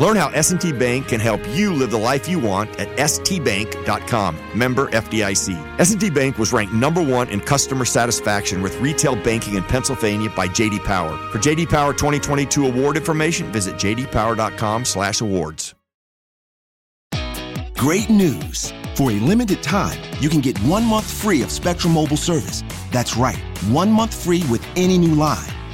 Learn how S&T Bank can help you live the life you want at stbank.com. Member FDIC. S&T Bank was ranked number 1 in customer satisfaction with retail banking in Pennsylvania by JD Power. For JD Power 2022 award information, visit jdpower.com/awards. Great news. For a limited time, you can get 1 month free of Spectrum Mobile service. That's right. 1 month free with any new line.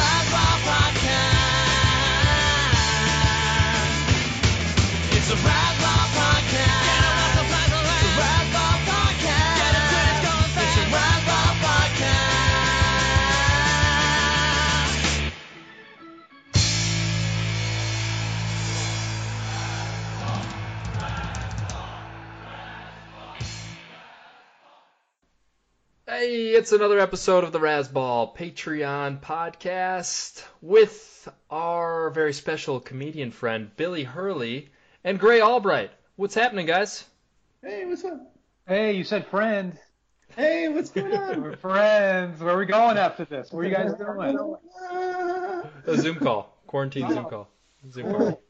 It's a Hey, it's another episode of the Razzball Patreon podcast with our very special comedian friend Billy Hurley and Grey Albright. What's happening, guys? Hey, what's up? Hey, you said friend. Hey, what's going on? We're friends. Where are we going after this? Where are you guys going? A Zoom call, quarantine Zoom oh. call, Zoom call.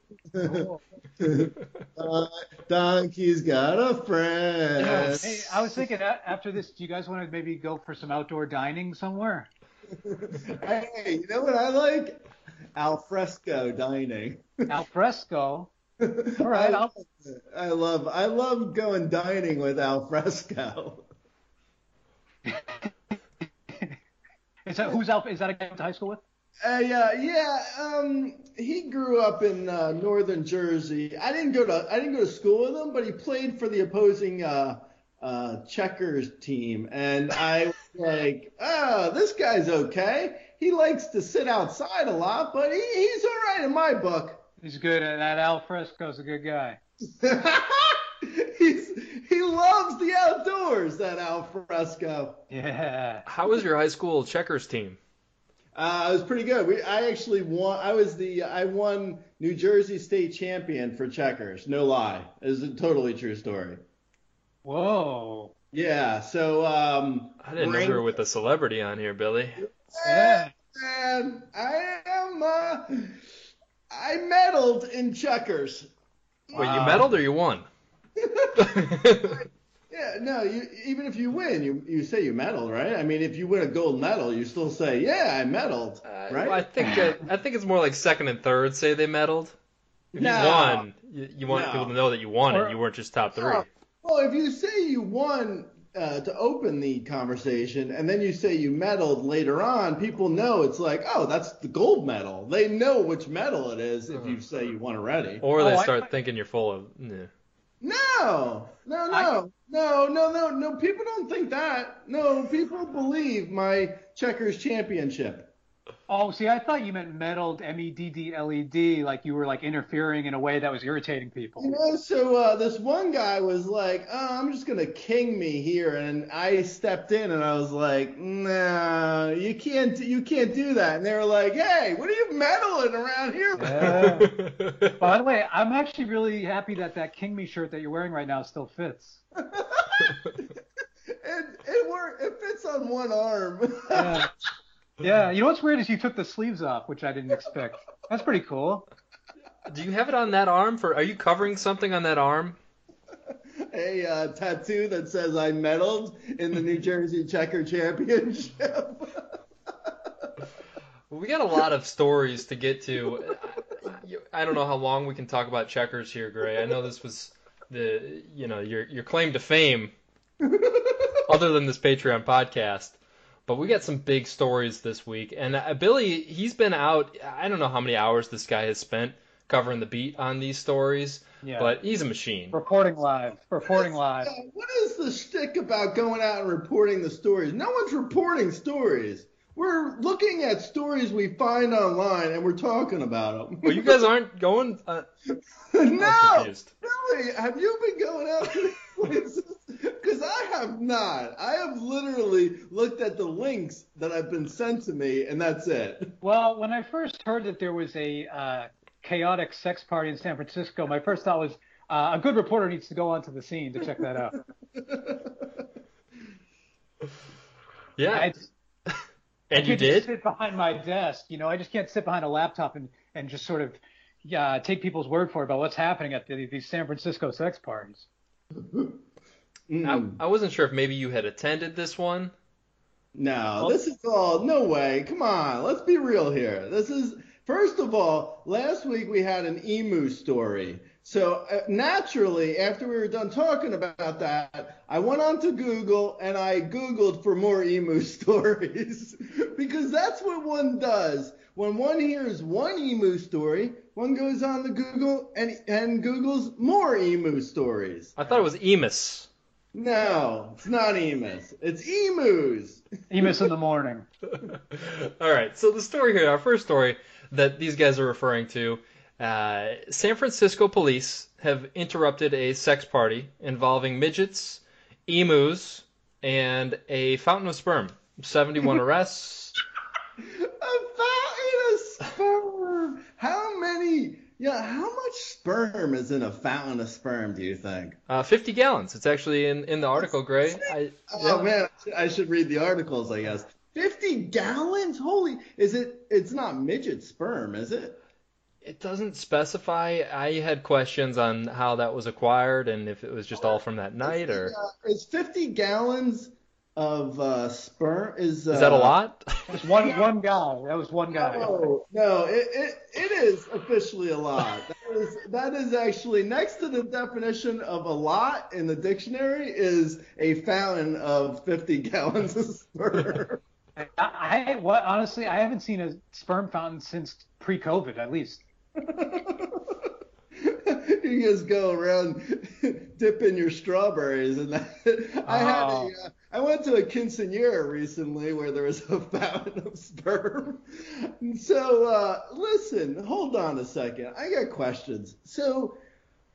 Uh, Donkey's got a friend. Hey, I was thinking after this, do you guys want to maybe go for some outdoor dining somewhere? Hey, you know what I like? Al fresco dining. Al fresco. All right, I'll, I love I love going dining with al fresco. is that who's Al? Is that a guy I went to high school with? Uh, yeah, yeah. Um, he grew up in uh, northern Jersey. I didn't go to I didn't go to school with him, but he played for the opposing uh, uh, checkers team, and I was like, oh, this guy's okay. He likes to sit outside a lot, but he, he's all right in my book. He's good. at That Al Fresco's a good guy. He's he loves the outdoors. That Al Fresco. Yeah. How was your high school checkers team? Uh, it was pretty good. We, I actually won. I was the I won New Jersey state champion for checkers. No lie, it was a totally true story. Whoa. Yeah. So um, I didn't know we were with a celebrity on here, Billy. Yeah. And I am. Uh, I medaled in checkers. Wait, you medaled or you won? Yeah. No. You even if you win, you you say you medaled, right? I mean, if you win a gold medal, you still say, yeah, I medaled, Uh, right? well, I think that, I think it's more like second and third say they medaled. If No. you won, you, you want No. people to know that you won Or- and you weren't just top three. Well, if you say you won uh, to open the conversation, and then you say you medaled later on, people know it's like, oh, that's the gold medal. They know which medal it is if you say you won already. Or they Oh, I- start thinking you're full of. Nah. No, no, no, no, no, no, no. People don't think that. No, people believe my checkers championship. Oh, see, I thought you meant meddled, M E D D L E D, like you were like interfering in a way that was irritating people. You know, so uh, this one guy was like, "Oh, I'm just gonna king me here," and I stepped in and I was like, "No, you can't, you can't do that." And they were like, "Hey, what are you meddling around here?" Yeah. By the way, I'm actually really happy that that King Me shirt that you're wearing right now still fits. it it work, it fits on one arm. Yeah. Yeah, you know what's weird is you took the sleeves off, which I didn't expect. That's pretty cool. Do you have it on that arm? For are you covering something on that arm? A uh, tattoo that says I medaled in the New Jersey Checker Championship. We got a lot of stories to get to. I don't know how long we can talk about checkers here, Grey. I know this was the you know your your claim to fame, other than this Patreon podcast. But we got some big stories this week, and uh, Billy he's been out. I don't know how many hours this guy has spent covering the beat on these stories, Yeah. but he's a machine. Reporting live. Reporting live. Yeah, what is the shtick about going out and reporting the stories? No one's reporting stories. We're looking at stories we find online and we're talking about them. Well, you guys aren't going. Uh, no, confused. really? Have you been going out to these places? Because I have not. I have literally looked at the links that have been sent to me, and that's it. Well, when I first heard that there was a uh, chaotic sex party in San Francisco, my first thought was uh, a good reporter needs to go onto the scene to check that out. yeah, I, and you can't just did. sit behind my desk. You know, I just can't sit behind a laptop and, and just sort of yeah, take people's word for it about what's happening at the, these San Francisco sex parties. I, Mm. I wasn't sure if maybe you had attended this one. No, this is all no way. Come on, let's be real here. This is first of all, last week we had an emu story. So uh, naturally, after we were done talking about that, I went on to Google and I Googled for more emu stories because that's what one does. When one hears one emu story, one goes on to Google and and Googles more emu stories. I thought it was Emus. No, it's not emus. It's emus. Emus in the morning. All right, so the story here, our first story that these guys are referring to, uh, San Francisco police have interrupted a sex party involving midgets, emus, and a fountain of sperm. 71 arrests. A fountain of sperm. How many? Yeah, how much sperm is in a fountain of sperm? Do you think? Uh, 50 gallons. It's actually in, in the article, Grey. I, Oh man, I should read the articles. I guess. Fifty gallons? Holy! Is it? It's not midget sperm, is it? It doesn't specify. I had questions on how that was acquired and if it was just all from that night or Uh, is fifty gallons of uh, sperm? Is uh, is that a lot? Just one one guy. That was one guy. No, no, it, it, it is officially a lot. That is, that is actually next to the definition of a lot in the dictionary is a fountain of 50 gallons of sperm. I, I what honestly I haven't seen a sperm fountain since pre-COVID at least. you just go around dipping your strawberries and that. I had a, Oh. uh, I went to a quinceanera recently where there was a fountain of sperm. And so uh, listen, hold on a second. I got questions. So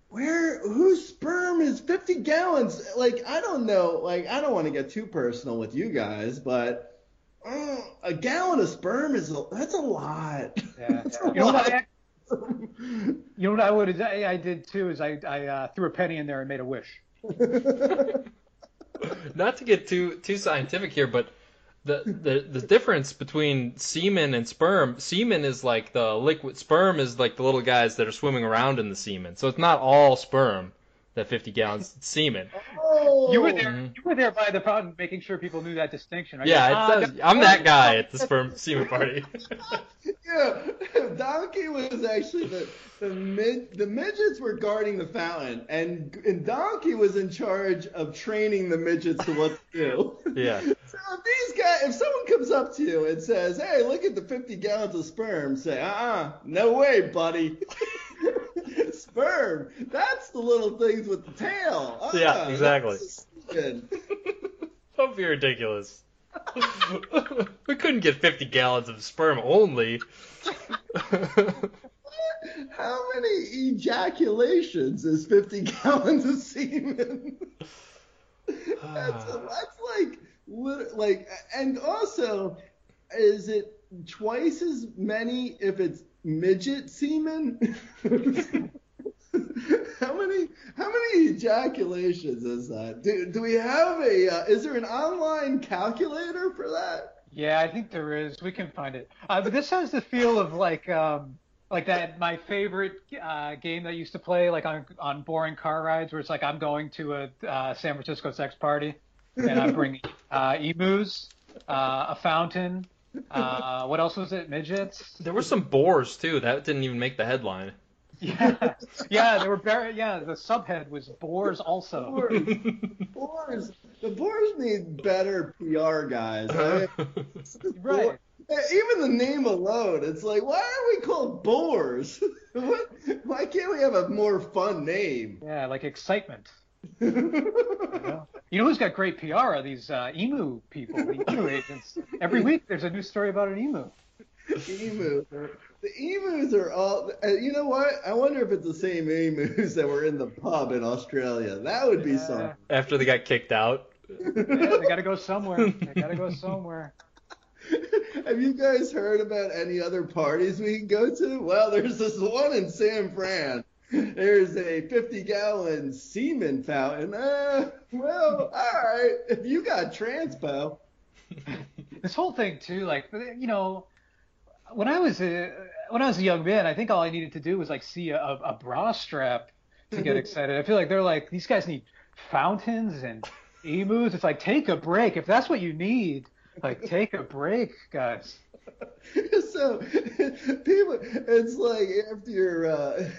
where whose sperm is 50 gallons? Like I don't know. Like I don't want to get too personal with you guys, but uh, a gallon of sperm is a, that's a lot. Yeah. That's a You know what lot. I, you know what I would I, I did too is I I uh, threw a penny in there and made a wish. Not to get too too scientific here, but the, the the difference between semen and sperm, semen is like the liquid sperm is like the little guys that are swimming around in the semen. So it's not all sperm. That 50 gallons it's semen. Oh. You were there. Mhm. You were there by the fountain, making sure people knew that distinction. Right? Yeah, Ah, it does. I'm that guy at the sperm semen party. Yeah, Donkey was actually the the mid the midgets were guarding the fountain, and and Donkey was in charge of training the midgets to what to do. yeah. So if these guys, if someone comes up to you and says, "Hey, look at the 50 gallons of sperm," say, "Uh-uh, no way, buddy." sperm. That's the little things with the tail. Uh-uh, Yeah, exactly. that's the semen. Don't be ridiculous. we couldn't get 50 gallons of sperm only. How many ejaculations is 50 gallons of semen? that's, that's like, like, and also, is it twice as many if it's midget semen? how many, how many ejaculations is that? Do, do we have a, uh, is there an online calculator for that? Yeah, I think there is. We can find it. Uh, but this has the feel of like um, like that my favorite uh, game that I used to play like on on boring car rides where it's like I'm going to a uh, San Francisco sex party and I'm bringing uh, emus, uh, a fountain. Uh, what else was it? Midgets. There were some boars too. That didn't even make the headline. Yeah, yeah. They were very. Yeah, the subhead was boars also. Boars, boars, the Boars need better PR guys. I mean, Right. Even the name alone, it's like, why are we called boars? what? Why can't we have a more fun name? Yeah, like excitement. You know, you know who's got great PR are these uh, emu people, the emu agents. Every week there's a new story about an emu. Emu. The emus are all. uh, You know what? I wonder if it's the same emus that were in the pub in Australia. That would be Yeah. something. After they got kicked out. Yeah, they got to go somewhere. They got to go somewhere. Have you guys heard about any other parties we can go to? Well, there's this one in San Fran. There's a 50 gallon semen fountain. Uh, well, all right. If you got transpo, This whole thing too, like you know, when I was a when I was a young man, I think all I needed to do was like see a, a bra strap to get excited. I feel like they're like these guys need fountains and emus. It's like take a break if that's what you need. Like take a break, guys. so people, it's like after you're uh,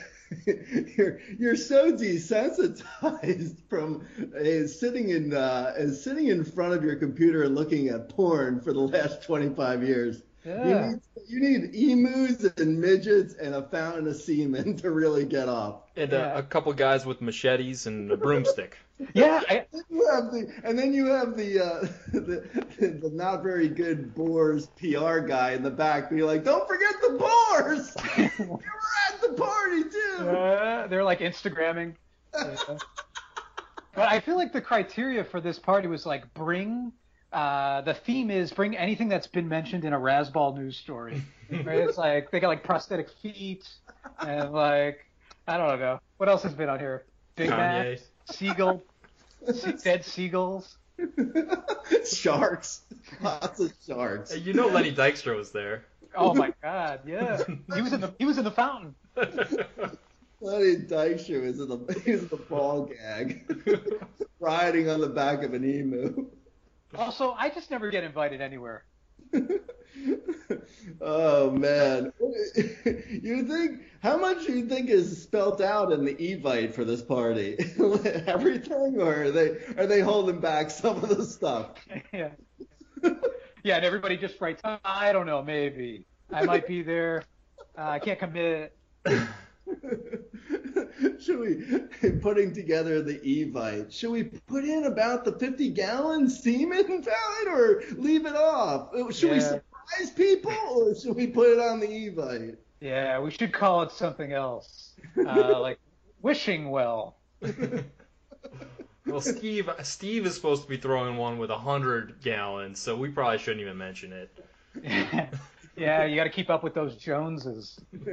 you're you're so desensitized from uh, sitting in uh, uh, sitting in front of your computer and looking at porn for the last 25 years. Yeah. You need you need emus and midgets and a fountain of semen to really get off. And Yeah. uh, a couple guys with machetes and a broomstick. Yeah, I, Then you have the, and then you have the, uh, the the not very good Boars PR guy in the back be like, "Don't forget the Boars! you were at the party too." Uh, they're like Instagramming. Yeah. But I feel like the criteria for this party was like bring. Uh, the theme is bring anything that's been mentioned in a Razzball news story. Right? It's like they got like prosthetic feet and like I don't know what else has been on here. Big Mac, seagull, dead seagulls. sharks, lots of sharks. Hey, You know Lenny Dykstra was there. Oh my God, yeah, he was in the he was in the fountain. Lenny Dykstra is in the he was in the ball gag, riding on the back of an emu. Also, I just never get invited anywhere. oh man, you think how much do you think is spelt out in the evite for this party? Everything, or are they are they holding back some of the stuff? yeah. Yeah, and everybody just writes, I don't know, maybe. I might be there. Uh, I can't commit. should we putting together the evite? Should we put in about the 50 gallon semen fountain, or leave it off? Should we surprise people, or should we put it on the evite? Yeah, we should call it something else. Uh, like wishing well. Well, Steve Steve is supposed to be throwing one with a hundred gallons, so we probably shouldn't even mention it. Yeah, you got to keep up with those Joneses.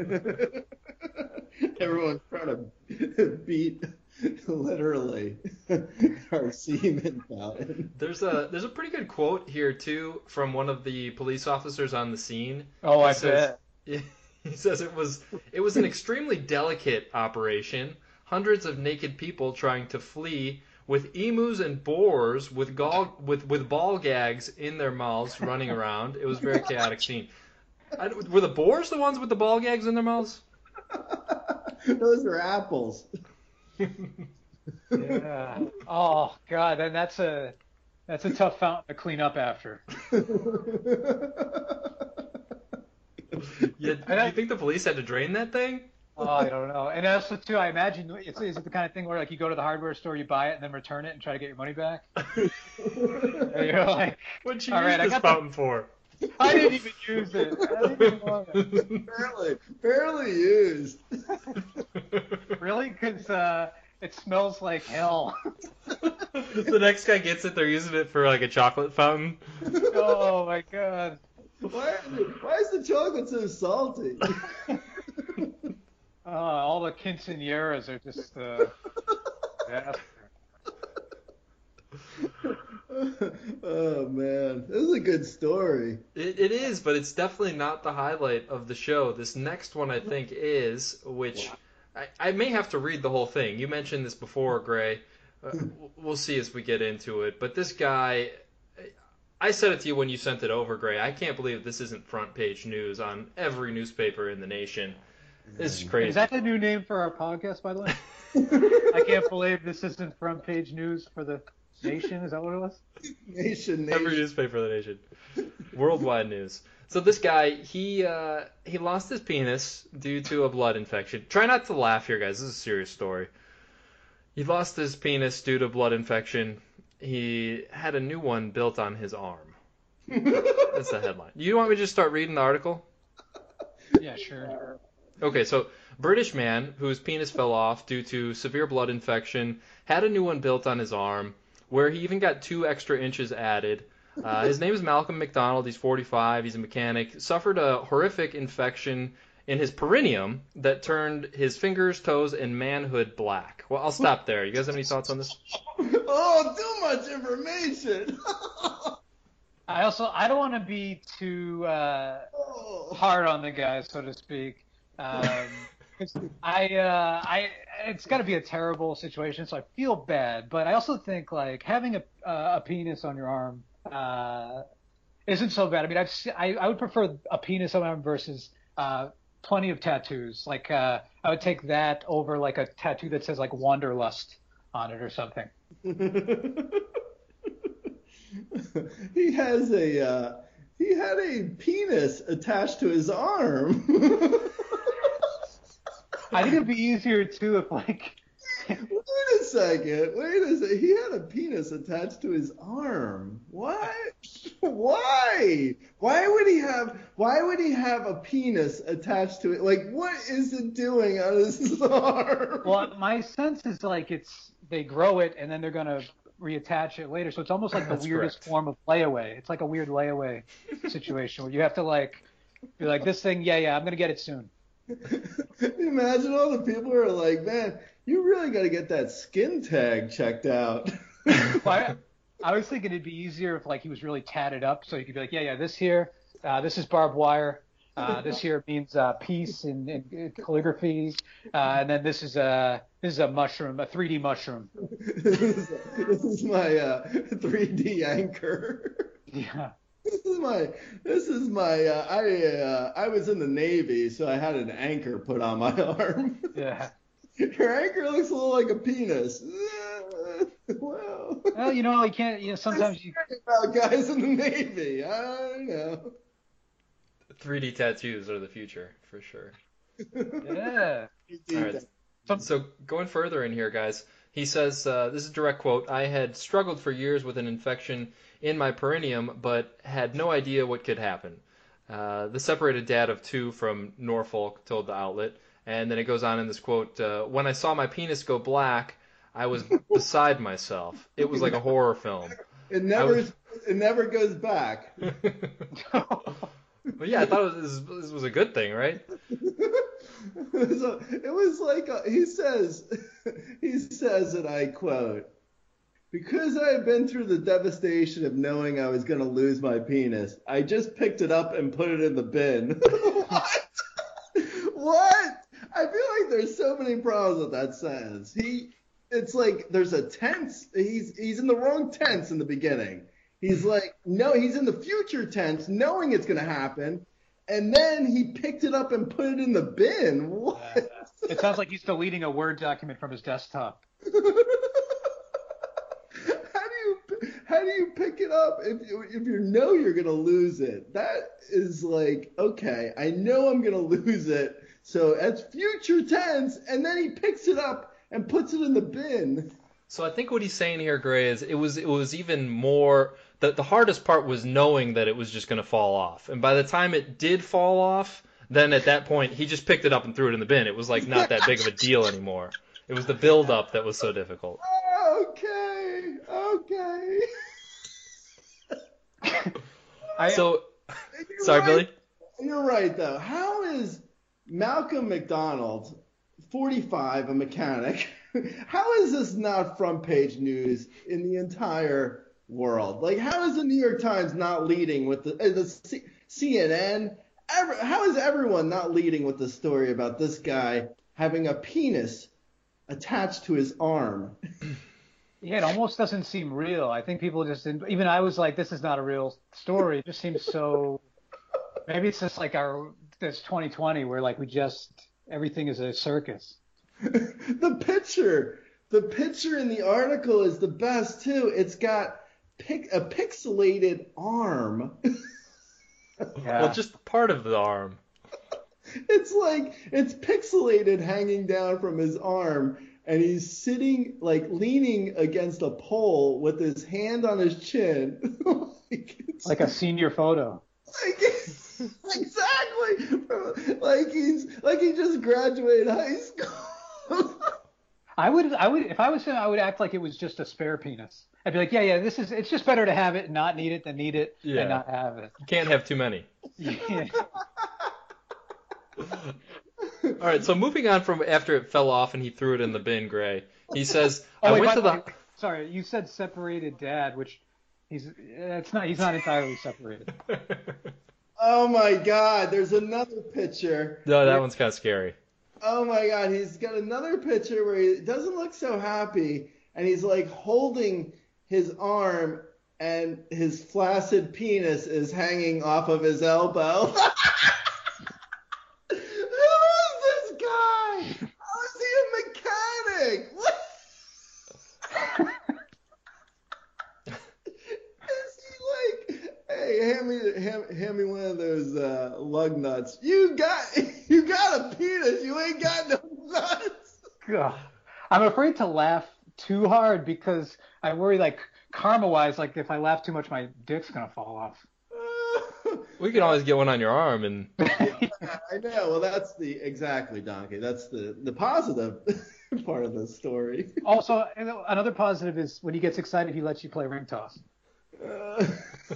Everyone's trying to beat literally our semen fountain. There's a there's a pretty good quote here too from one of the police officers on the scene. Oh, I He says- bet. He says it was it was an extremely delicate operation. Hundreds of naked people trying to flee with emus and boars with gall with with ball gags in their mouths running around. It was a very chaotic scene. I, were the boars the ones with the ball gags in their mouths? Those are apples. Yeah. Oh God, then that's a that's a tough fountain to clean up after. Yeah, do you think the police had to drain that thing? Oh, I don't know. And also too, I imagine it's is it the kind of thing where like you go to the hardware store, you buy it, and then return it and try to get your money back. And you're like, What'd you use right, this got the- fountain for? I didn't even use it. I didn't even want it. barely, barely used. Really? Because uh, it smells like hell. the next guy gets it, they're using it for like a chocolate fountain. oh my god. Why, is why is the chocolate so salty? Uh, all the quinceañeras are just uh, disaster. oh man, this is a good story. It, it is, but it's definitely not the highlight of the show. This next one, I think, is, which I, I may have to read the whole thing. You mentioned this before, Grey. Uh, we'll see as we get into it. But this guy, I said it to you when you sent it over, Grey. I can't believe this isn't front page news on every newspaper in the nation. This is crazy. Is that the new name for our podcast, by the way? I can't believe this isn't front page news for the nation. Is that what it was? Nation, Every newspaper in the nation. Worldwide news. So this guy, he uh, he lost his penis due to a blood infection. Try not to laugh here, guys. This is a serious story. He lost his penis due to blood infection. He had a new one built on his arm. That's the headline. You want me to just start reading the article? Yeah, sure. Okay, so British man whose penis fell off due to severe blood infection had a new one built on his arm, where he even got two extra inches added. Uh, his name is Malcolm McDonald. He's 45. He's a mechanic. Suffered a horrific infection in his perineum that turned his fingers, toes, and manhood black. Well, I'll stop there. You guys have any thoughts on this? Oh, too much information. I also I don't want to be too uh, oh. hard on the guy, so to speak. Um, 'cause I uh, I it's got to be a terrible situation, so I feel bad. But I also think like having a uh, a penis on your arm uh, isn't so bad. I mean, I've se- I I would prefer a penis on my arm versus uh, plenty of tattoos. Like uh, I would take that over like a tattoo that says like Wanderlust on it or something. he has a uh, he had a penis attached to his arm. I think it'd be easier too if like Wait a second. Wait a second. He had a penis attached to his arm. What? Why? Why would he have? Why would he have a penis attached to it? Like, what is it doing on his arm? Well, my sense is like it's they grow it and then they're gonna reattach it later. So it's almost like the That's weirdest correct. form of layaway. It's like a weird layaway situation where you have to like be like this thing, yeah, yeah, I'm gonna get it soon. Imagine all the people who are like, man, you really got to get that skin tag checked out. Well, I, I was thinking it'd be easier if like he was really tatted up, so you could be like, yeah, yeah, this here, uh, this is barbed wire. Uh, this here means uh, peace and, in calligraphy, uh, and then this is a this is a mushroom, a 3D mushroom. this, is, this is my uh, 3D anchor. Yeah. This is my this is my uh, I uh, I was in the Navy, so I had an anchor put on my arm. Yeah. Your anchor looks a little like a penis. well, Well, you know, you can't. You know, sometimes you. about guys in the Navy. I don't know. 3D tattoos are the future for sure. Yeah. All right. So going further in here, guys, he says uh, this is a direct quote. I had struggled for years with an infection in my perineum, but had no idea what could happen. Uh, the separated dad of two from Norfolk told the outlet, and then it goes on in this quote: uh, "When I saw my penis go black, I was beside myself. It was like a horror film." It never was- it never goes back. But yeah, I thought it was, this was a good thing, right? so it was like uh he says he says and I quote because I had been through the devastation of knowing I was going to lose my penis, I just picked it up and put it in the bin. what? What? I feel like there's so many problems with that sentence. He, it's like there's a tense. He's he's in the wrong tense in the beginning. He's like no, he's in the future tense, knowing it's going to happen, and then he picked it up and put it in the bin. What? It sounds like he's deleting a Word document from his desktop. how do you how do you pick it up if if you know you're gonna lose it? That is like okay, I know I'm gonna lose it, so that's future tense, and then he picks it up and puts it in the bin. So I think what he's saying here, Grey, is it was it was even more the the hardest part was knowing that it was just going to fall off, and by the time it did fall off, then at that point he just picked it up and threw it in the bin. It was like not that big of a deal anymore. It was the build up that was so difficult. Okay, okay. I, So You're sorry, right. Billy. You're right though. How is Malcolm McDonald, 45, a mechanic? How is this not front page news in the entire world. Like, how is the New York Times not leading with the, uh, the C- CNN? Ever, how is everyone not leading with the story about this guy having a penis attached to his arm? Yeah, it almost doesn't seem real. I think people just didn't, even I was like, this is not a real story. It just seems so. Maybe it's just like our this 2020 where like we just everything is a circus. the picture, the picture in the article is the best too. It's got pic, a pixelated arm. Yeah. Well, just part of the arm. It's like it's pixelated hanging down from his arm, and he's sitting like leaning against a pole with his hand on his chin. like, like a senior photo. like exactly like he's like he just graduated high school. I would, I would, if I was him, I would act like it was just a spare penis. I'd be like, yeah, yeah, this is, it's just better to have it and not need it than need it Yeah. and not have it. You can't have too many. Yeah. All right, so moving on from after it fell off and he threw it in the bin, Grey. He says, Oh, "I wait, went to the the." way, sorry, you said separated dad, which he's, it's not, he's not entirely separated. oh my God! There's another picture. no, that one's kind of scary. Oh my God! He's got another picture where he doesn't look so happy, and he's like holding his arm, and his flaccid penis is hanging off of his elbow. Who is this guy? How is he a mechanic? What? Is he like, hey, hand me, hand, hand me one of those uh, lug nuts. You got, you got a penis. You ain't got no nuts. God. I'm afraid to laugh too hard because I worry like karma wise, like if I laugh too much, my dick's gonna fall off. We can always get one on your arm, and I know. Well, that's the exactly, Donkey. That's the the positive part of the story. Also, another positive is when he gets excited, he lets you play ring toss. Uh,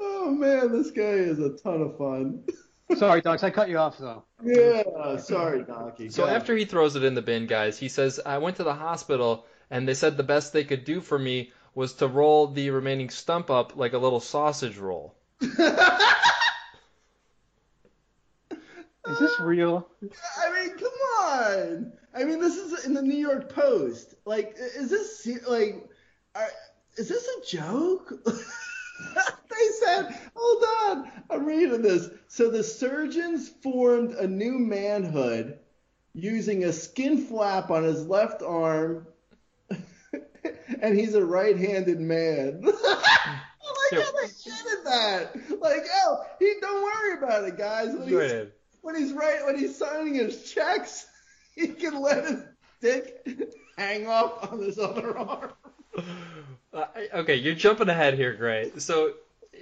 oh man, this guy is a ton of fun. Sorry, dogs, I cut you off though. Yeah, sorry, Donkey. so God. after he throws it in the bin, guys, he says, "I went to the hospital and they said the best they could do for me was to roll the remaining stump up like a little sausage roll." Is this real? I mean, come on. I mean, this is in the New York Post. Like, is this like, are, is this a joke? they said, hold on, I'm reading this. So the surgeons formed a new manhood using a skin flap on his left arm, and he's a right-handed man. Oh like how they did that. Like, oh, he don't worry about it, guys. When Go he's- ahead. when he's right when he's signing his checks, he can let his dick hang off on his other arm. Uh, okay, you're jumping ahead here, Gray. So,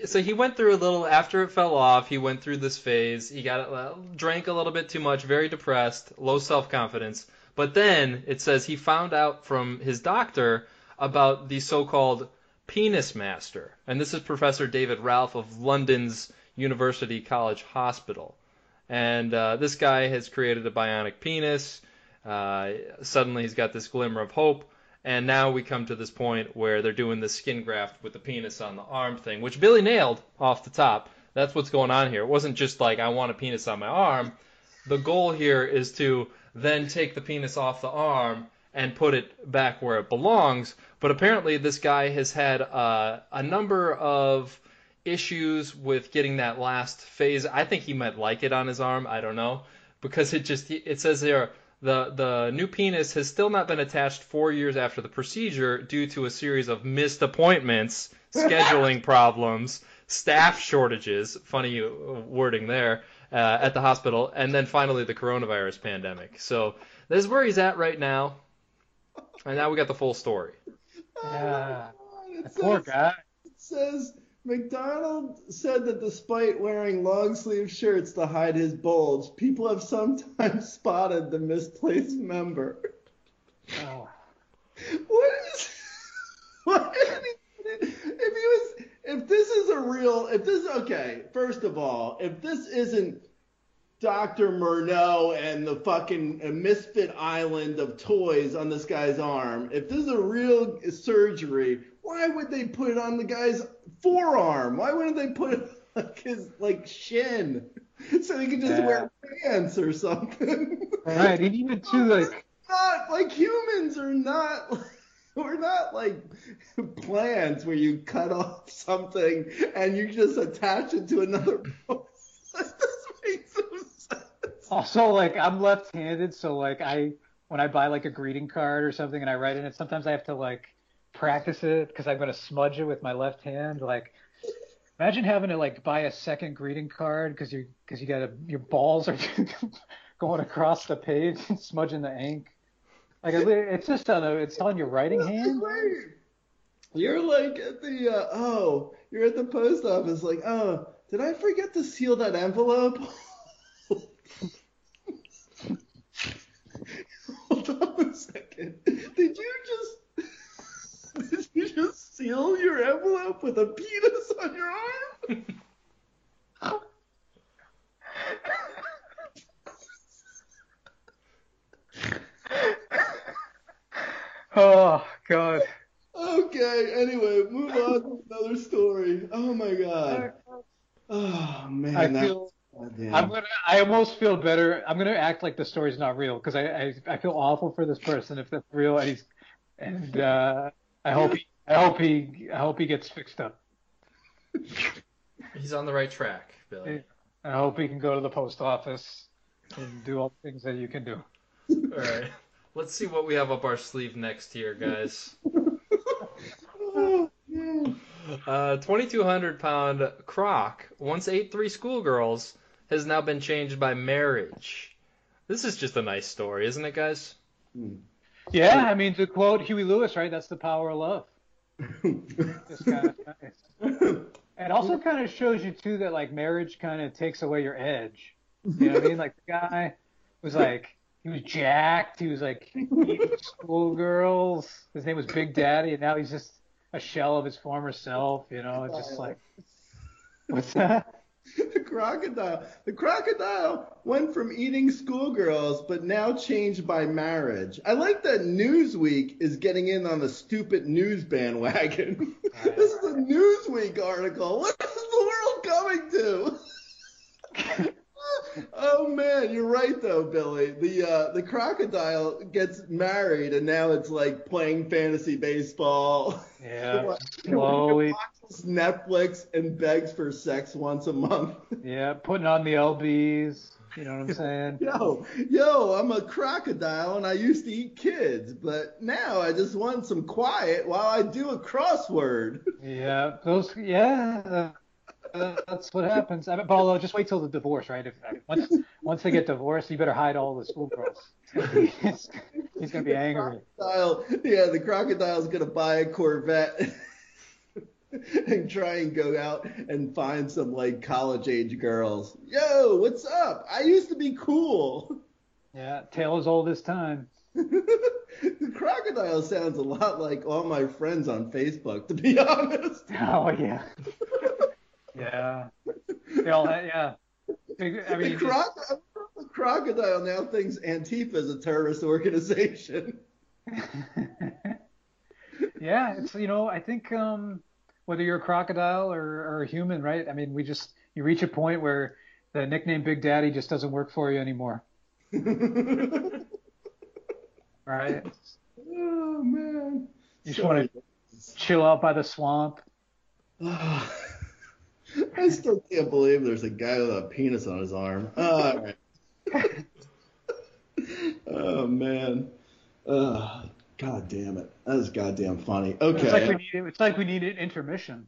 so he went through a little after it fell off. He went through this phase. He got uh, drank a little bit too much, very depressed, low self confidence. But then it says he found out from his doctor about the so-called penis master, and this is Professor David Ralph of London's University College Hospital. And uh, this guy has created a bionic penis. Uh, suddenly he's got this glimmer of hope. And now we come to this point where they're doing this skin graft with the penis on the arm thing, which Billy nailed off the top. That's what's going on here. It wasn't just like, I want a penis on my arm. The goal here is to then take the penis off the arm and put it back where it belongs. But apparently, this guy has had uh, a number of issues with getting that last phase. I think he might like it on his arm. I don't know because it just it says there the the new penis has still not been attached four years after the procedure due to a series of missed appointments, scheduling problems, staff shortages. Funny uh, wording there. Uh, at the hospital, and then finally the coronavirus pandemic. So this is where he's at right now, and now we got the full story. Yeah. It poor says- guy. It says McDonald said that despite wearing long sleeve shirts to hide his bulge, people have sometimes spotted the misplaced member. Oh. What is? What? If he was, if this is a real, if this okay, first of all, if this isn't Dr. Moreau and the fucking uh, misfit island of toys on this guy's arm. If this is a real surgery, why would they put it on the guy's forearm? Why wouldn't they put it like his like shin so he could just Yeah. wear pants or something? Right, and even too like not like humans are not we're not like plants where you cut off something and you just attach it to another post. That doesn't make some sense. Also, like I'm left-handed, so like I when I buy like a greeting card or something and I write in it, sometimes I have to like practice it because I'm gonna smudge it with my left hand. Like, imagine having to like buy a second greeting card because you because you got to your balls are going across the page and smudging the ink. Like it's just on a it's on your writing hand. You're like at the uh, oh, you're at the post office like, "Oh, did I forget to seal that envelope?" Hold on a second. Did you just did you just seal your envelope with a penis on your arm? Oh God. Okay, anyway, move on to another story. Oh my god. Oh man, I that feel goddamn. I'm gonna. I almost feel better. I'm gonna act like the story's not real because I, I I feel awful for this person if that's real and he's and uh, I hope he I hope he I hope he gets fixed up. He's on the right track, Billy. I hope he can go to the post office and do all the things that you can do. All right. Let's see what we have up our sleeve next here, guys. Uh, 2,200 pound Croc, once ate three schoolgirls, has now been changed by marriage. This is just a nice story, isn't it, guys? Yeah, I mean to quote Huey Lewis, right? That's the power of love. Just kinda nice. It also kind of shows you too that like marriage kind of takes away your edge. You know what I mean? Like the guy was like he was jacked. He was like schoolgirls. His name was Big Daddy, and now he's just a shell of his former self. You know, it's just like what's that? the crocodile. The crocodile went from eating schoolgirls, but now changed by marriage. I like that Newsweek is getting in on the stupid news bandwagon. this is a Newsweek article. What is the world coming to? oh man, you're right though, Billy. The uh, the crocodile gets married, and now it's like playing fantasy baseball. Yeah, slowly. Netflix and begs for sex once a month. Yeah, putting on the lbs. You know what I'm saying? Yo, yo, I'm a crocodile and I used to eat kids, but now I just want some quiet while I do a crossword. Yeah, those. Yeah, uh, that's what happens. I mean, but although, just wait till the divorce, right? If once once they get divorced, you better hide all the schoolgirls. he's, he's gonna be angry. Crocodile, yeah, the crocodile's gonna buy a Corvette and try and go out and find some like college age girls. Yo, what's up? I used to be cool. Yeah, tale as old as time. the crocodile sounds a lot like all my friends on Facebook, to be honest. Oh yeah. yeah. They all. had- Yeah. I The, mean, croc- the crocodile now thinks Antifa is a terrorist organization. yeah, it's you know I think um, whether you're a crocodile or, or a human, right? I mean, we just you reach a point where the nickname Big Daddy just doesn't work for you anymore, right? Oh man. You just want to chill out by the swamp. I still can't believe there's a guy with a penis on his arm. Right. oh man. Uh, God damn it. That is goddamn funny. Okay. It's like we Okay. need it's like we need an intermission.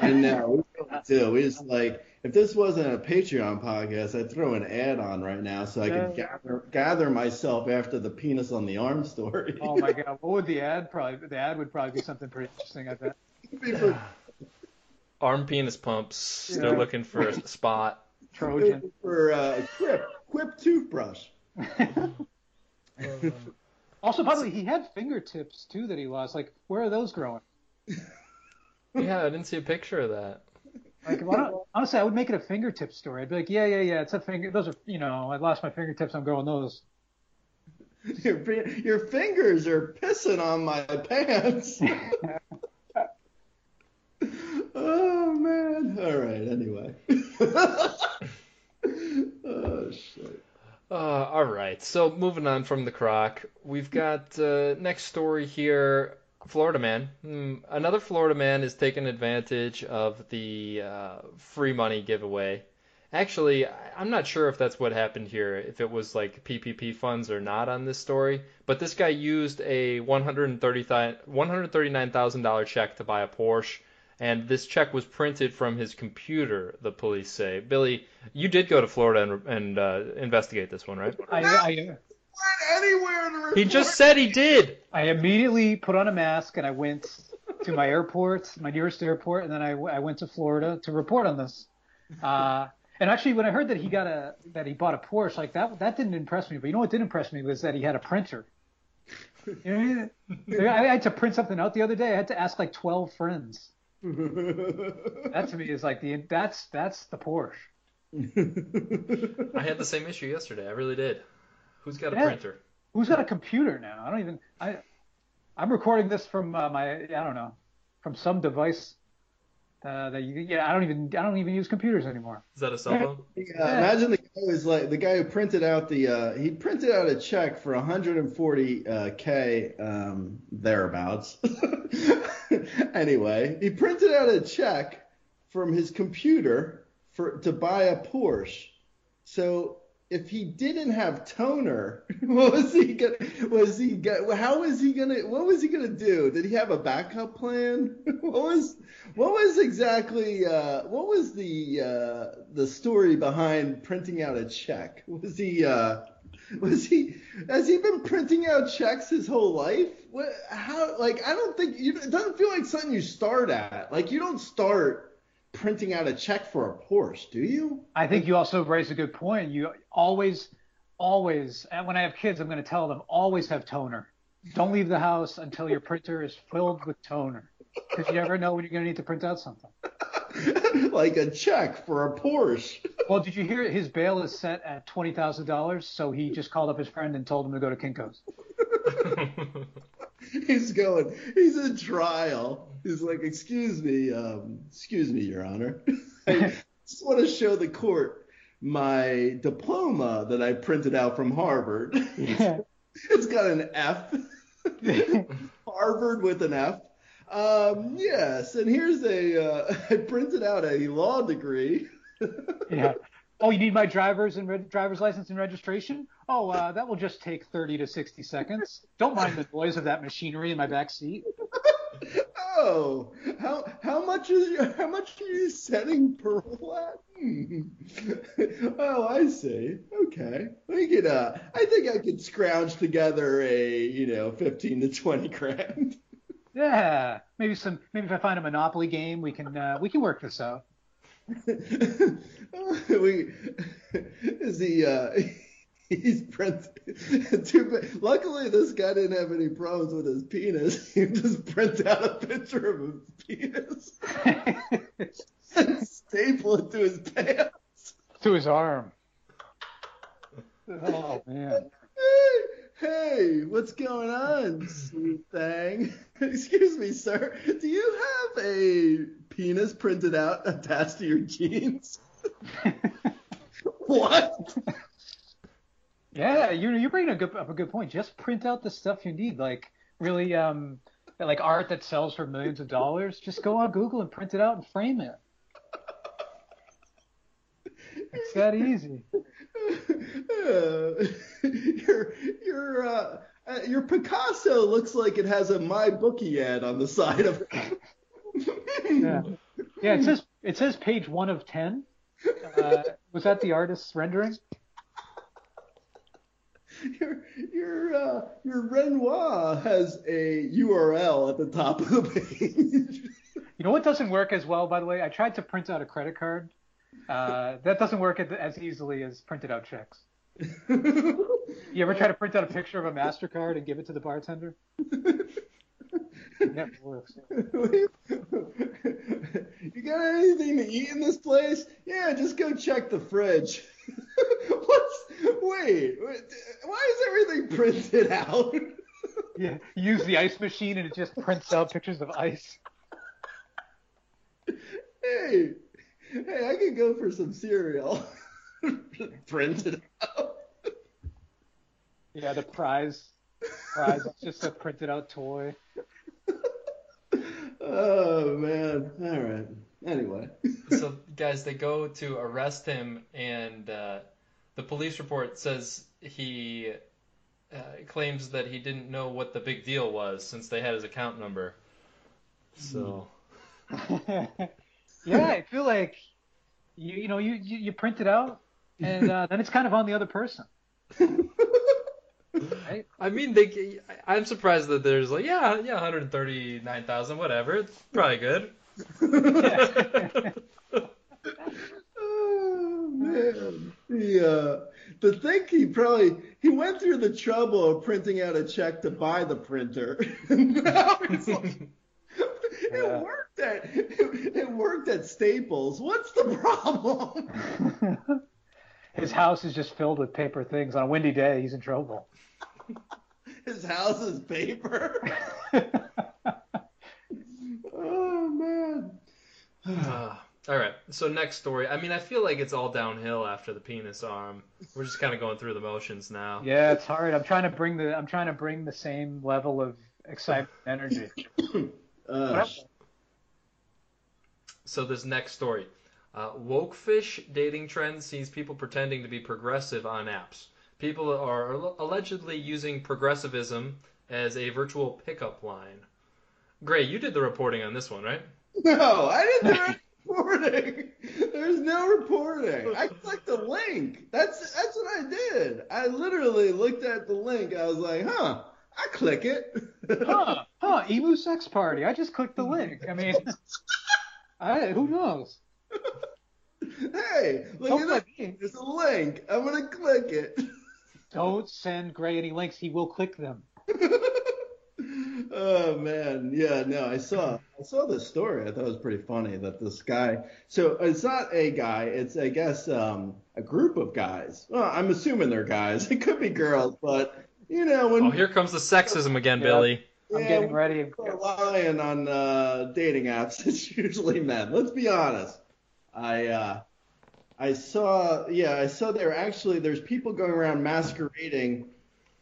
I know. We really do. We just like if this wasn't a Patreon podcast, I'd throw an ad on right now so I could Yeah. gather gather myself after the penis on the arm story. Oh my god, what would the ad probably? The ad would probably be something pretty interesting. I bet. People- Arm penis pumps. Still Yeah. looking for a spot. Trojan. for uh, Quip, Quip toothbrush. Also, by the way, he had fingertips too that he lost. Like, where are those growing? Yeah, I didn't see a picture of that. Like, why don't, honestly, I would make it a fingertip story. I'd be like, yeah, yeah, yeah, it's a finger. Those are, you know, I lost my fingertips. I'm growing those. Your, your fingers are pissing on my pants. oh man. All right. Anyway. oh shit. Uh, all right. So moving on from the croc, we've got uh, next story here. Florida man. Hmm, another Florida man is taking advantage of the uh, free money giveaway. Actually, I'm not sure if that's what happened here, if it was like PPP funds or not on this story, but this guy used a $130, $139,000 check to buy a Porsche, and this check was printed from his computer, the police say. Billy, you did go to Florida and, and uh, investigate this one, right? I, I, Weren't anywhere to He just said he did. I immediately put on a mask and I went to my airport, my nearest airport, and then I, I went to Florida to report on this. Uh, and actually, when I heard that he got a that he bought a Porsche, like that that didn't impress me. But you know what did impress me was that he had a printer. You know, what I mean? I had to print something out the other day. I had to ask like 12 friends. That to me is like the that's that's the Porsche. I had the same issue yesterday. I really did. Who's got a Yeah. printer? Who's got a computer now? I don't even I I'm recording this from uh, my I don't know from some device uh, that you yeah I don't even I don't even use computers anymore. Is that a cell phone? Yeah, imagine the guy was like the guy who printed out the uh, he printed out a check for 140k um, thereabouts. anyway, he printed out a check from his computer for to buy a Porsche. So if he didn't have toner, what was he gonna? Was he go, How was he gonna? What was he gonna do? Did he have a backup plan? What was? What was exactly? Uh, what was the uh, the story behind printing out a check? Was he? Uh, was he? Has he been printing out checks his whole life? What? How? Like I don't think. It doesn't feel like something you start at. Like you don't start printing out a check for a Porsche, do you? I think you also raise a good point. You always, always, and when I have kids, I'm going to tell them always have toner. Don't leave the house until your printer is filled with toner, because you never know when you're going to need to print out something. like a check for a Porsche. Well, did you hear his bail is set at twenty thousand dollars? So he just called up his friend and told him to go to Kinko's. he's going. He's in trial. He's like, excuse me, um, excuse me, Your Honor. I just want to show the court my diploma that I printed out from Harvard. it's got an F. Harvard with an F. Um, yes, and here's a. Uh, I printed out a law degree. yeah. Oh, you need my driver's and reg- driver's license and registration? Oh, uh, that will just take 30 to 60 seconds. Don't mind the noise of that machinery in my back seat. Oh, how how much is your, how much are you setting per flat? Hmm. oh, I see. Okay, we could. Uh, I think I could scrounge together a you know fifteen to twenty grand. Yeah, maybe some. Maybe if I find a Monopoly game, we can uh, we can work this out. we is he uh he's print too bad. luckily this guy didn't have any problems with his penis. He just print out a picture of his penis. And staple it to his pants. To his arm. Oh man. hey, hey what's going on sweet thing? Excuse me sir. Do you have a penis printed out attached to your jeans? What Yeah, you're you're bringing a good, up a good point. Just print out the stuff you need, like really, um, like art that sells for millions of dollars. Just go on Google and print it out and frame it. It's that easy. Your your uh, uh, your Picasso looks like it has a MyBookie ad on the side of it. Yeah, yeah. It says it says page one of ten. Uh, was that the artist's rendering? Your your uh, your Renoir has a URL at the top of the page. You know what doesn't work as well, by the way? I tried to print out a credit card. Uh, that doesn't work as- as easily as printed out checks. You ever try to print out a picture of a Mastercard and give it to the bartender? Never works. you got anything to eat in this place? Yeah, just go check the fridge. What's wait, wait, why is everything printed out? Yeah, use the ice machine and it just prints out pictures of ice. hey, hey, I could go for some cereal. printed out. Yeah, the prize. Prize is just a printed out toy. Oh man. All right. Anyway. so guys, they go to arrest him, and uh, the police report says he uh, claims that he didn't know what the big deal was since they had his account number. So yeah, I feel like you you know you you, you print it out and uh, then it's kind of on the other person. Right? I mean, they. I'm surprised that there's like, yeah, yeah, 139,000, whatever. It's probably good. Oh man. Yeah. Uh, the thing he probably he went through the trouble of printing out a check to buy the printer. Like- it Yeah. worked at it, it worked at Staples. What's the problem? His house is just filled with paper things. On a windy day, he's in trouble. His house is paper. Oh man. All right. So next story. I mean, I feel like it's all downhill after the penis arm. We're just kind of going through the motions now. yeah, it's hard. I'm trying to bring the I'm trying to bring the same level of excitement energy. Uh, So this next story. Uh, wokefish dating trend sees people pretending to be progressive on apps. People are al- allegedly using progressivism as a virtual pickup line. Grey, you did the reporting on this one, right? No, I didn't do any reporting. There's no reporting. I clicked the link. That's that's what I did. I literally looked at the link. I was like, huh. I click it. Huh? Huh? Emu sex party. I just clicked the link. I mean, I who knows? hey, look Don't at that. There's a link. I'm gonna click it. Don't send Grey any links. He will click them. Oh man, yeah, no, I saw I saw this story. I thought it was pretty funny that this guy. So it's not a guy. It's I guess um, a group of guys. Well, I'm assuming they're guys. It could be girls, but you know when Oh, here comes the sexism again, Yeah. Billy. I'm yeah, getting ready. people are lying on uh, dating apps. It's usually men. Let's be honest. I uh, I saw yeah I saw there actually there's people going around masquerading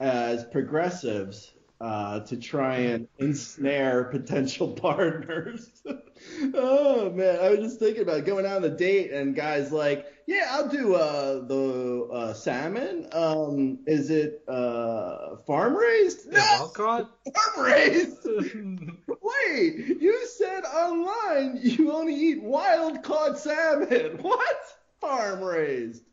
as progressives uh, to try and ensnare potential partners. oh man, I was just thinking about going out on a date and guys like, yeah, I'll do uh, the uh, salmon. Um, is it uh, farm raised? Caught. farm raised. Wait, you said online you only eat wild caught salmon. What? Farm raised.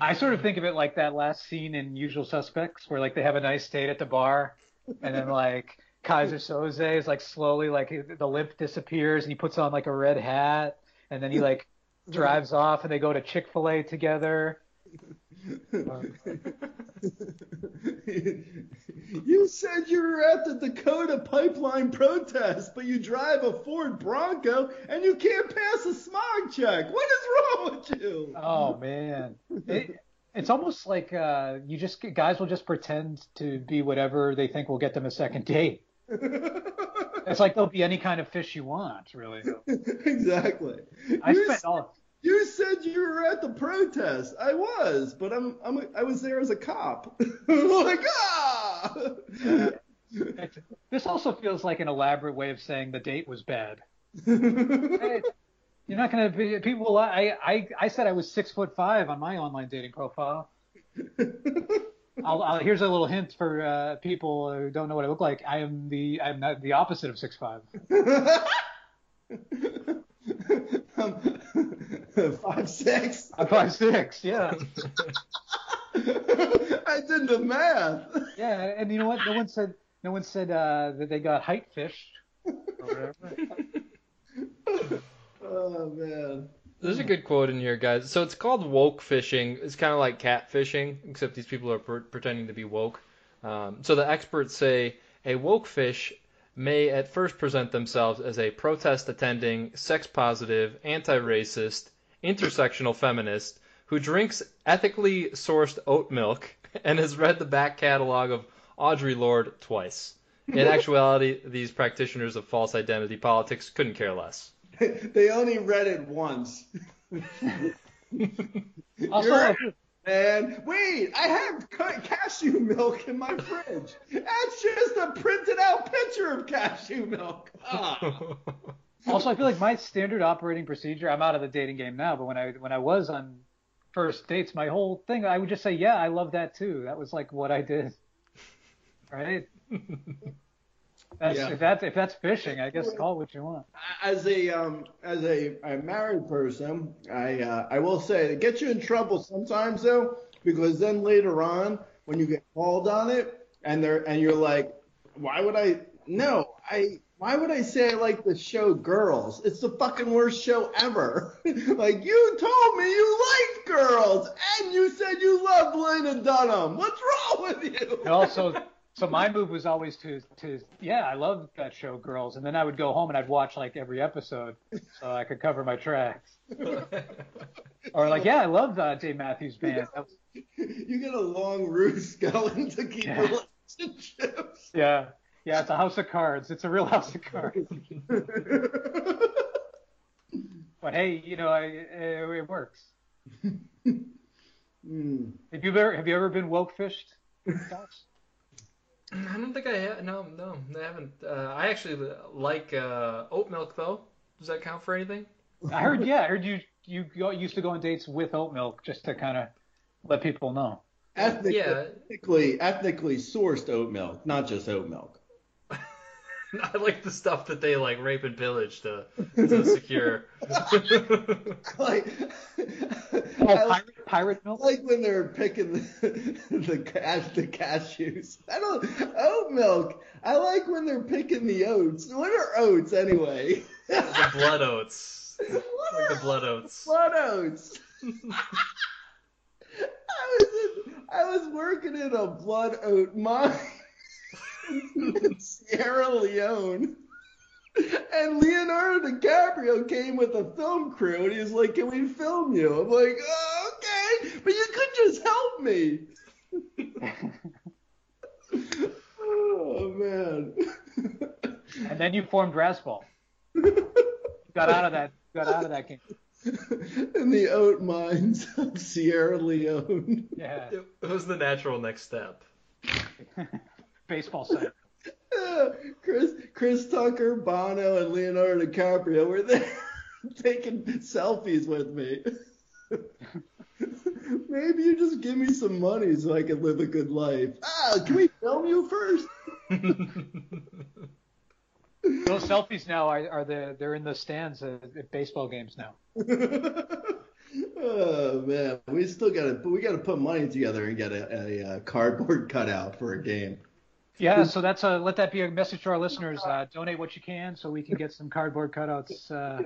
I sort of think of it like that last scene in Usual Suspects, where like they have a nice date at the bar, and then like Keyser Söze is like slowly like the limp disappears, and he puts on like a red hat, and then he like drives off, and they go to Chick Fil A together. you said you were at the Dakota pipeline protest, but you drive a Ford Bronco and you can't pass a smog check. What is wrong with you? Oh man, it, it's almost like uh, you just guys will just pretend to be whatever they think will get them a second date. It's like they'll be any kind of fish you want, really. exactly. I you, spent all. You said you were at the protest. I was, but I'm, I'm I was there as a cop. like ah. This also feels like an elaborate way of saying the date was bad. Hey, You're not gonna be people. I I I said I was six foot five on my online dating profile. I'll, I'll, here's a little hint for uh, people who don't know what I look like. I am the I'm not the opposite of six five. Five six. I'm five six. Yeah, I did the math. yeah. And you know what? No one said no one said uh, that they got height fished. Oh man. There's a good quote in here, guys. So it's called woke fishing. It's kind of like catfishing, except these people are per- pretending to be woke. Um, so the experts say a woke fish may at first present themselves as a protest attending, sex positive, anti racist, intersectional feminist who drinks ethically sourced oat milk and has read the back catalog of Audre Lorde twice. In actuality, these practitioners of false identity politics couldn't care less. they only read it once. Also, You're- I- And wait, I have cashew milk in my fridge. That's just a printed out picture of cashew milk. Ah. Also, I feel like my standard operating procedure. I'm out of the dating game now, but when I when I was on first dates, my whole thing, I would just say, "Yeah, I love that too." That was like what I did. Right? That's, Yeah. If that's if that's fishing, I guess call it what you want. as a um as a, a married person, I uh, I will say it gets you in trouble sometimes though, because then later on when you get called on it and they're and you're like, why would I no I why would I say I like the show Girls? It's the fucking worst show ever. like you told me you liked Girls and you said you loved Lena Dunham. What's wrong with you? And also, so my move was always to to yeah, I love that show, Girls, and then I would go home and I'd watch like every episode so I could cover my tracks. Or like, yeah, I love uh, Dave Matthews Band. That was, you get a long ruse going to keep Yeah. relationships. yeah, yeah, it's a house of cards. It's a real house of cards. But hey, you know, I, uh, it works. Hmm. Have you ever have you ever been woke fished? I don't think I have. No, no, I haven't. Uh, I actually like uh, oat milk, though. Does that count for anything? I heard, yeah, I heard you you go, used to go on dates with oat milk just to kind of let people know. Ethnically, Yeah. ethnically, ethnically sourced oat milk, not just oat milk. I like the stuff that they like rape and pillage to to secure. Like, Oh, I like, pirate, pirate milk. like when they're picking the the, cash, the cashews. I don't oat milk. I like when they're picking the oats. What are oats anyway? the blood oats. What Like the blood oats. blood oats? I was in, I was working in a blood oat mine in Sierra Leone. And Leonardo DiCaprio came with a film crew and he's like, Can we film you? I'm like, oh, okay, but you could just help me. oh man. And then you formed Razzball. Got out of that. Got out of that game. in the oat mines of Sierra Leone. Yeah. It, it was the natural next step. Baseball set. Uh, Chris Chris Tucker, Bono, and Leonardo DiCaprio were there taking selfies with me. Maybe you just give me some money so I can live a good life. Ah, can we film you first? Those selfies now are, are the they're in the stands at, baseball games now. oh man, we still gotta we gotta put money together and get a, a, uh cardboard cutout for a game. Yeah, so that's a let that be a message to our listeners. Uh, donate what you can so we can get some cardboard cutouts. Uh,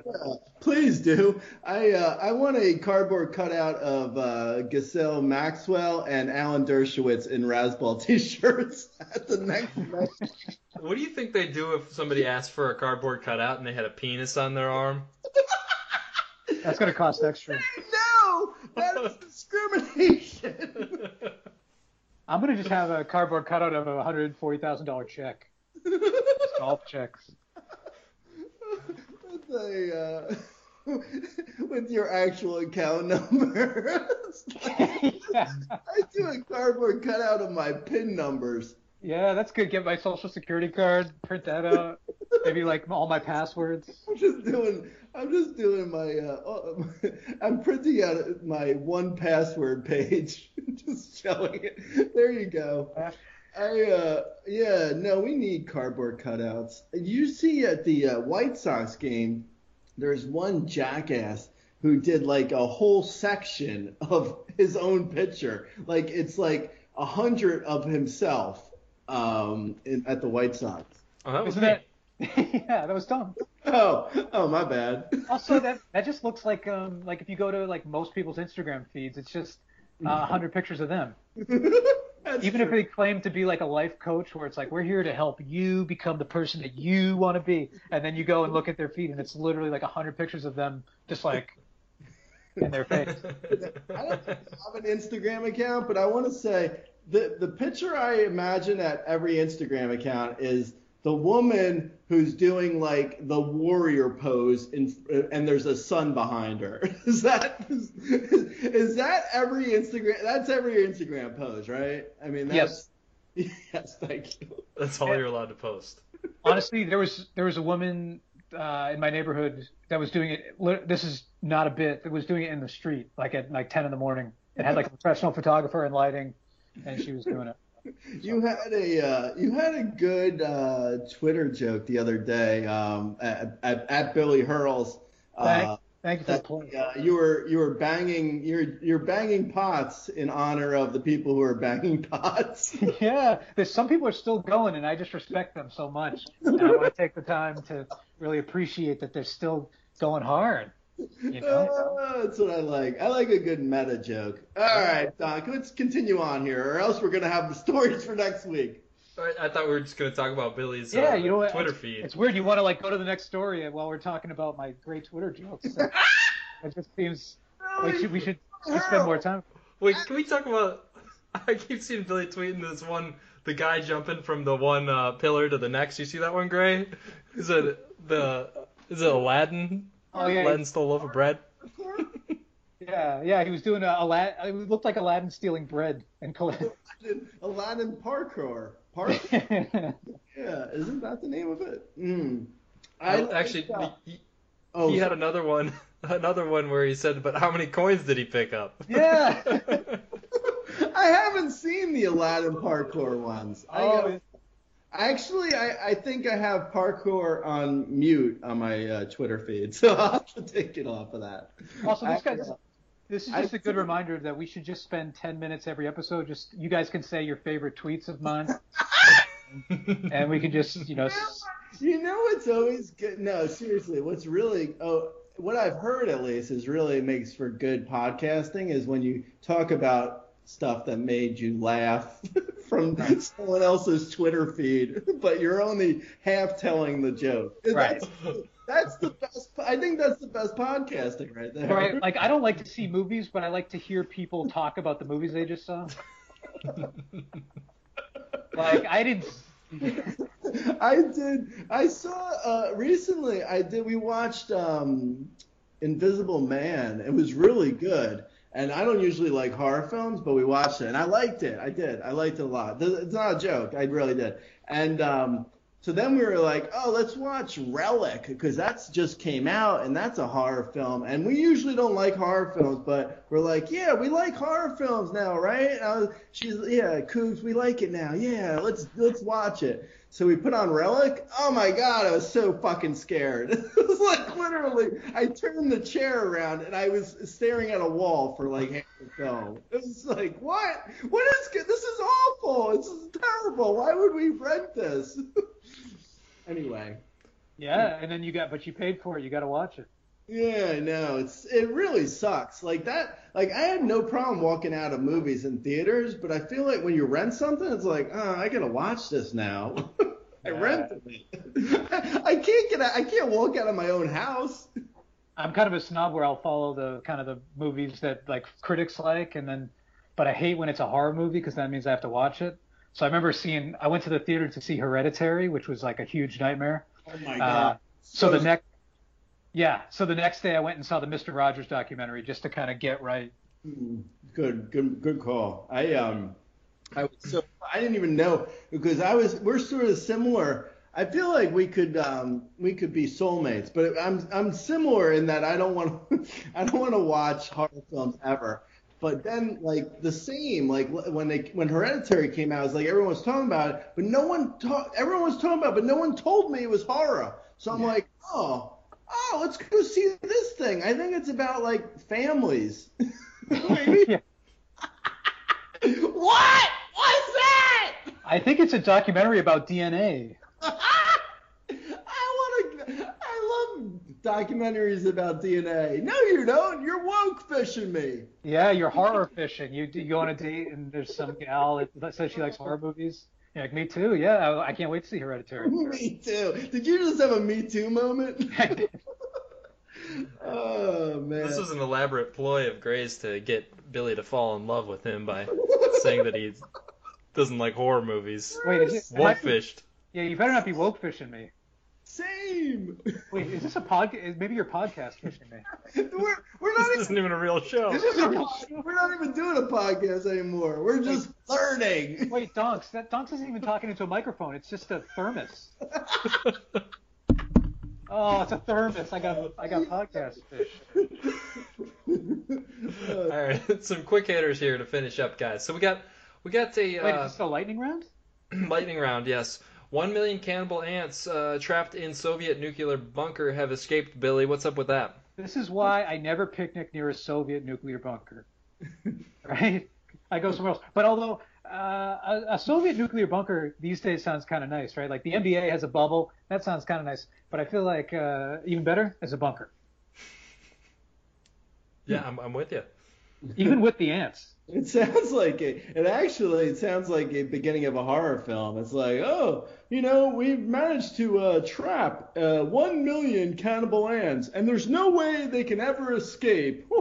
Please do. I uh, I want a cardboard cutout of uh, Ghislaine Maxwell and Alan Dershowitz in Razzball t-shirts at the next match. What do you think they'd do if somebody asked for a cardboard cutout and they had a penis on their arm? that's gonna cost extra. No, that is discrimination. I'm gonna just have a cardboard cutout of a hundred forty thousand dollar check. Golf checks. with a uh, with your actual account number. yeah. I do a cardboard cutout of my pin numbers. yeah, that's good. Get my social security card, print that out. Maybe like all my passwords. I'm just doing. I'm just doing my. Uh, I'm printing out my one password page, just showing it. There you go. I uh yeah no we need cardboard cutouts. You see at the uh, White Sox game, there's one jackass who did like a whole section of his own picture. Like it's like a hundred of himself um in, at the White Sox. Oh, that was Isn't me. that? yeah, that was dumb. Oh oh my bad. Also, that that just looks like um like if you go to like most people's Instagram feeds, it's just uh, a hundred pictures of them. Even if they claim to be like a life coach, where it's like we're here to help you become the person that you want to be, and then you go and look at their feed, and it's literally like a hundred pictures of them just like in their face. I don't have an Instagram account, but I want to say the the picture I imagine at every Instagram account is the woman who's doing like the warrior pose, in, and there's a sun behind her. Is that is, is that every Instagram? That's every Instagram pose, right? I mean, that's, yes. Yes, thank you. That's all you're allowed to post. Honestly, there was there was a woman uh, in my neighborhood that was doing it. This is not a bit. That was doing it in the street, like at like 10 in the morning. It had like a professional photographer and lighting, and she was doing it. You had a uh, you had a good uh, Twitter joke the other day um, at, at, at Billy Hurls. Uh, Thank, thank you for the that, point. uh, you were you were banging you're you're banging pots in honor of the people who are banging pots. yeah, there's some people are still going, and I just respect them so much. And I want to take the time to really appreciate that they're still going hard. You know? Uh, that's what I like. I like a good meta joke. All right, Doc, let's continue on here, or else we're gonna have the stories for next week. I, I thought we were just gonna talk about Billy's uh, yeah, you know what? Twitter it's, feed. It's weird. You want to like go to the next story while we're talking about my great Twitter jokes. it just seems like we should, we should spend more time. Wait, can we talk about? I keep seeing Billy tweeting this one, the guy jumping from the one uh, pillar to the next. You see that one, Grey? Is it the? Is it Aladdin? Oh yeah, Aladdin stole a loaf of bread. yeah, yeah. He was doing a Aladdin. It looked like Aladdin stealing bread and collect. Aladdin parkour. Parkour. yeah, isn't that the name of it? Mm. I I, actually, uh, he, oh, he had another one, another one where he said, "But how many coins did he pick up?" yeah. I haven't seen the Aladdin parkour ones. I, Oh, actually, I, I think I have parkour on mute on my uh, Twitter feed, so I'll have to take it off of that. Also, this I- guy's. This is just a good reminder that we should just spend 10 minutes every episode. Just you guys can say your favorite tweets of mine, and we can just, you know, You know what's always good? No, seriously, what's really oh, what I've heard at least is really makes for good podcasting is when you talk about stuff that made you laugh from someone else's Twitter feed, but you're only half telling the joke. Right. That's, that's the best. I think that's the best podcasting right there. right? Like I don't like to see movies, but I like to hear people talk about the movies they just saw. Like I didn't. I did. I saw uh, recently. I did. We watched um, Invisible Man. It was really good. And I don't usually like horror films, but we watched it and I liked it. I did. I liked it a lot. It's not a joke. I really did. And um, so then we were like, oh, let's watch Relic because that's just came out and that's a horror film. And we usually don't like horror films, but we're like, yeah, we like horror films now, right? Was, she's yeah, Cougs, we like it now. Yeah, let's let's watch it. So we put on Relic. Oh my god, I was so fucking scared. it was like literally, I turned the chair around and I was staring at a wall for like half the film. It was like, what? What is this? this? Is awful. This is terrible. Why would we rent this? anyway. Yeah, and then you got, but you paid for it. You got to watch it. Yeah, I know. It's it really sucks. Like that like I had no problem walking out of movies and theaters, but I feel like when you rent something, it's like, oh, I gotta watch this now. I Yeah. rented it. I can't get out, I can't walk out of my own house. I'm kind of a snob where I'll follow the kind of the movies that like critics like, and then, but I hate when it's a horror movie because that means I have to watch it. So I remember seeing, I went to the theater to see Hereditary, which was like a huge nightmare. Oh my Uh, so the next, yeah, so the next day I went and saw the Mister Rogers documentary just to kind of get right. Mm, Good, good, good call. I um, I was so I didn't even know because I was we're sort of similar. I feel like we could um we could be soulmates, but I'm I'm similar in that I don't want to I don't want to watch horror films ever. But then like the same like when they when Hereditary came out, it's like everyone was talking about it, but no one talk everyone was talking about, it, but no one told me it was horror. So I'm like, oh, oh, let's go see this thing. I think it's about like families. What? What's that? I think it's a documentary about DNA. I want to. I love documentaries about DNA. No, you don't. You're woke fishing me. Yeah, you're horror fishing. You you go on a date and there's some gal that says she likes horror movies. You're like, me too. Yeah, I, I can't wait to see Hereditary. me too. Did you just have a Me Too moment? oh man. This was an elaborate ploy of Grey's to get Billy to fall in love with him by saying that he doesn't like horror movies. Wait, is it? Woke fished. Yeah, you better not be woke fishing me. Same. Wait, is this a podcast? Maybe your podcast fishing me. We're, we're not This even isn't even a real show. This is a real we're not even doing a podcast anymore. We're just learning. Wait, Donks. That Donks isn't even talking into a microphone. It's just a thermos. Oh, it's a thermos. I got I got podcast fish. All right, some quick hitters here to finish up, guys. So we got we got a Wait, uh, is this a lightning round? lightning round. Yes, one million cannibal ants uh, trapped in Soviet nuclear bunker have escaped. Billy, what's up with that? This is why I never picnic near a Soviet nuclear bunker. right? I go somewhere else. But although uh, a, a Soviet nuclear bunker these days sounds kind of nice, right? Like the NBA has a bubble. That sounds kind of nice. But I feel like uh, even better is a bunker, Yeah, I'm, I'm with you. even with the ants. It sounds like a, it actually it sounds like a beginning of a horror film. It's like, oh, you know, we've managed to uh, trap uh, one million cannibal ants, and there's no way they can ever escape.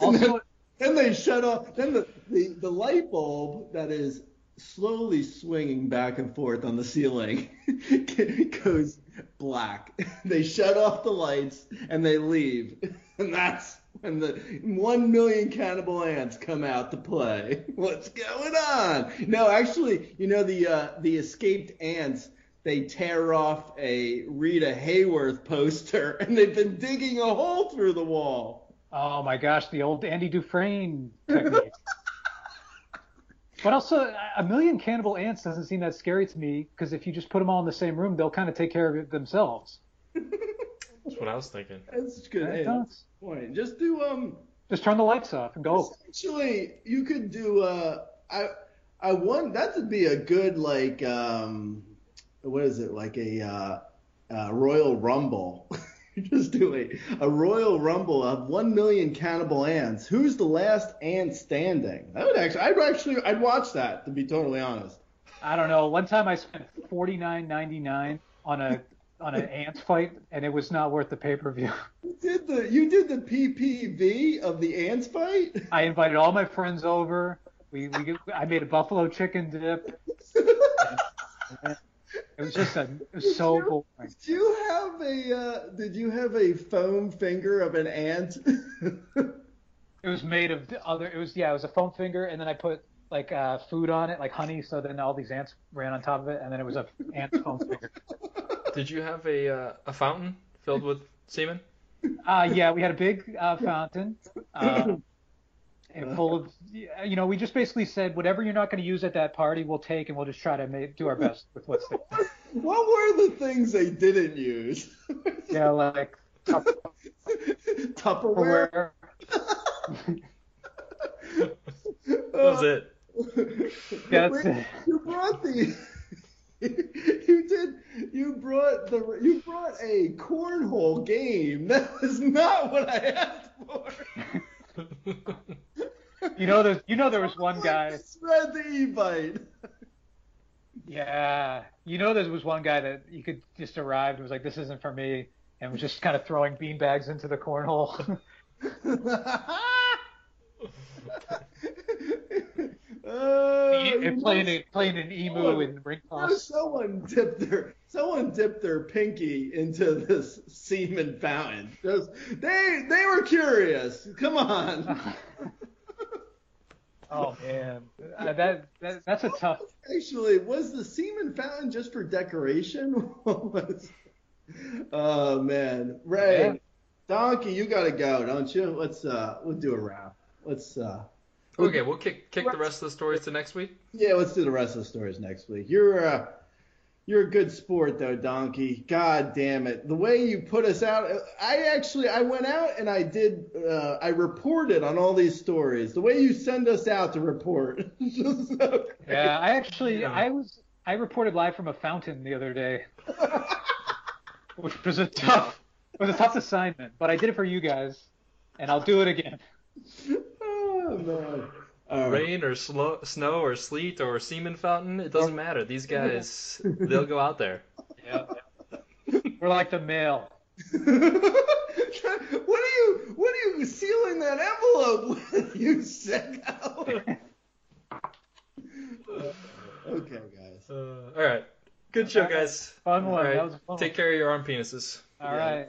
Also, then they shut off. Then the, the, the light bulb that is slowly swinging back and forth on the ceiling goes black. They shut off the lights and they leave. And that's when the one million cannibal ants come out to play. What's going on? No, actually, you know the uh, the escaped ants. They tear off a Rita Hayworth poster and they've been digging a hole through the wall. oh my gosh, the old Andy Dufresne technique. But also, a million cannibal ants doesn't seem that scary to me because if you just put them all in the same room, they'll kind of take care of it themselves. That's what I was thinking. That's good. Right, Hey, Donks? point. Just do um Just turn the lights off and go. Actually, you could do. Uh, I I want that to be a good like um, what is it like a uh, uh, Royal Rumble. Just do a, a Royal Rumble of one million cannibal ants. Who's the last ant standing? That would actually, I'd actually, I'd watch that. To be totally honest. I don't know. One time I spent forty nine ninety nine on a on an ant fight, and it was not worth the pay per view. You did the you did the PPV of the ants fight. I invited all my friends over. We, we I made a buffalo chicken dip. It was just a it was so boring. Did you have a uh, did you have a foam finger of an ant? It was made of the other. It was yeah. It was a foam finger, and then I put like uh, food on it, like honey. So then all these ants ran on top of it, and then it was a ant foam finger. Did you have a uh, a fountain filled with semen? Uh, yeah, we had a big uh, fountain. Uh, and full of, you know, we just basically said whatever you're not going to use at that party, we'll take, and we'll just try to make, do our best with what's there. What were the things they didn't use? Yeah, like Tupperware. Tupperware. That was it. Yeah, that's Wait, it. You brought the. You did. You brought the. You brought a cornhole game. That was not what I asked for. You know, there's, you know, there was one guy. Spread the e-bite. Yeah, you know, there was one guy that you could just arrived and was like, "This isn't for me," and was just kind of throwing beanbags into the cornhole. Oh, you and playing know- a, playing an emu in ring you know, toss. someone dipped their someone dipped their pinky into this semen fountain. Just they they were curious. Come on. Oh man, uh, that, that that's a tough. Actually, was the semen fountain just for decoration? Was- oh man, Ray, Yeah. Donkey, you gotta go, don't you? Let's uh, we'll do a wrap. Let's uh, Okay, we'll kick kick the rest of the stories to next week. yeah, let's do the rest of the stories next week. You're uh, you're a good sport though, Donkey. God damn it, the way you put us out. I actually I went out and I did uh, I reported on all these stories. The way you send us out to report. just so. Yeah, I actually Yeah. I was I reported live from a fountain the other day. which was a tough was a tough assignment, but I did it for you guys, and I'll do it again. Man. All right. Rain or slo- snow or sleet or semen fountain, it doesn't matter. These guys, they'll go out there. Yeah. We're like the mail. what are you what are you sealing that envelope with, you sicko? okay, guys. Uh, all right. Good show, guys. Fun one. All right. That was fun Take care of your arm penises. All right.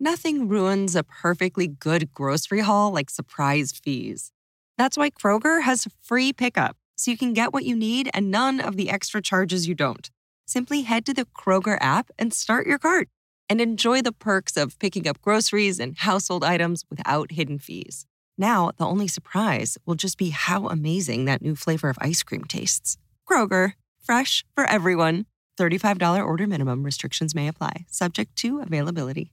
Nothing ruins a perfectly good grocery haul like surprise fees. That's why Kroger has free pickup, so you can get what you need and none of the extra charges you don't. Simply head to the Kroger app and start your cart and enjoy the perks of picking up groceries and household items without hidden fees. Now, the only surprise will just be how amazing that new flavor of ice cream tastes. Kroger, fresh for everyone. $35 order minimum restrictions may apply, subject to availability.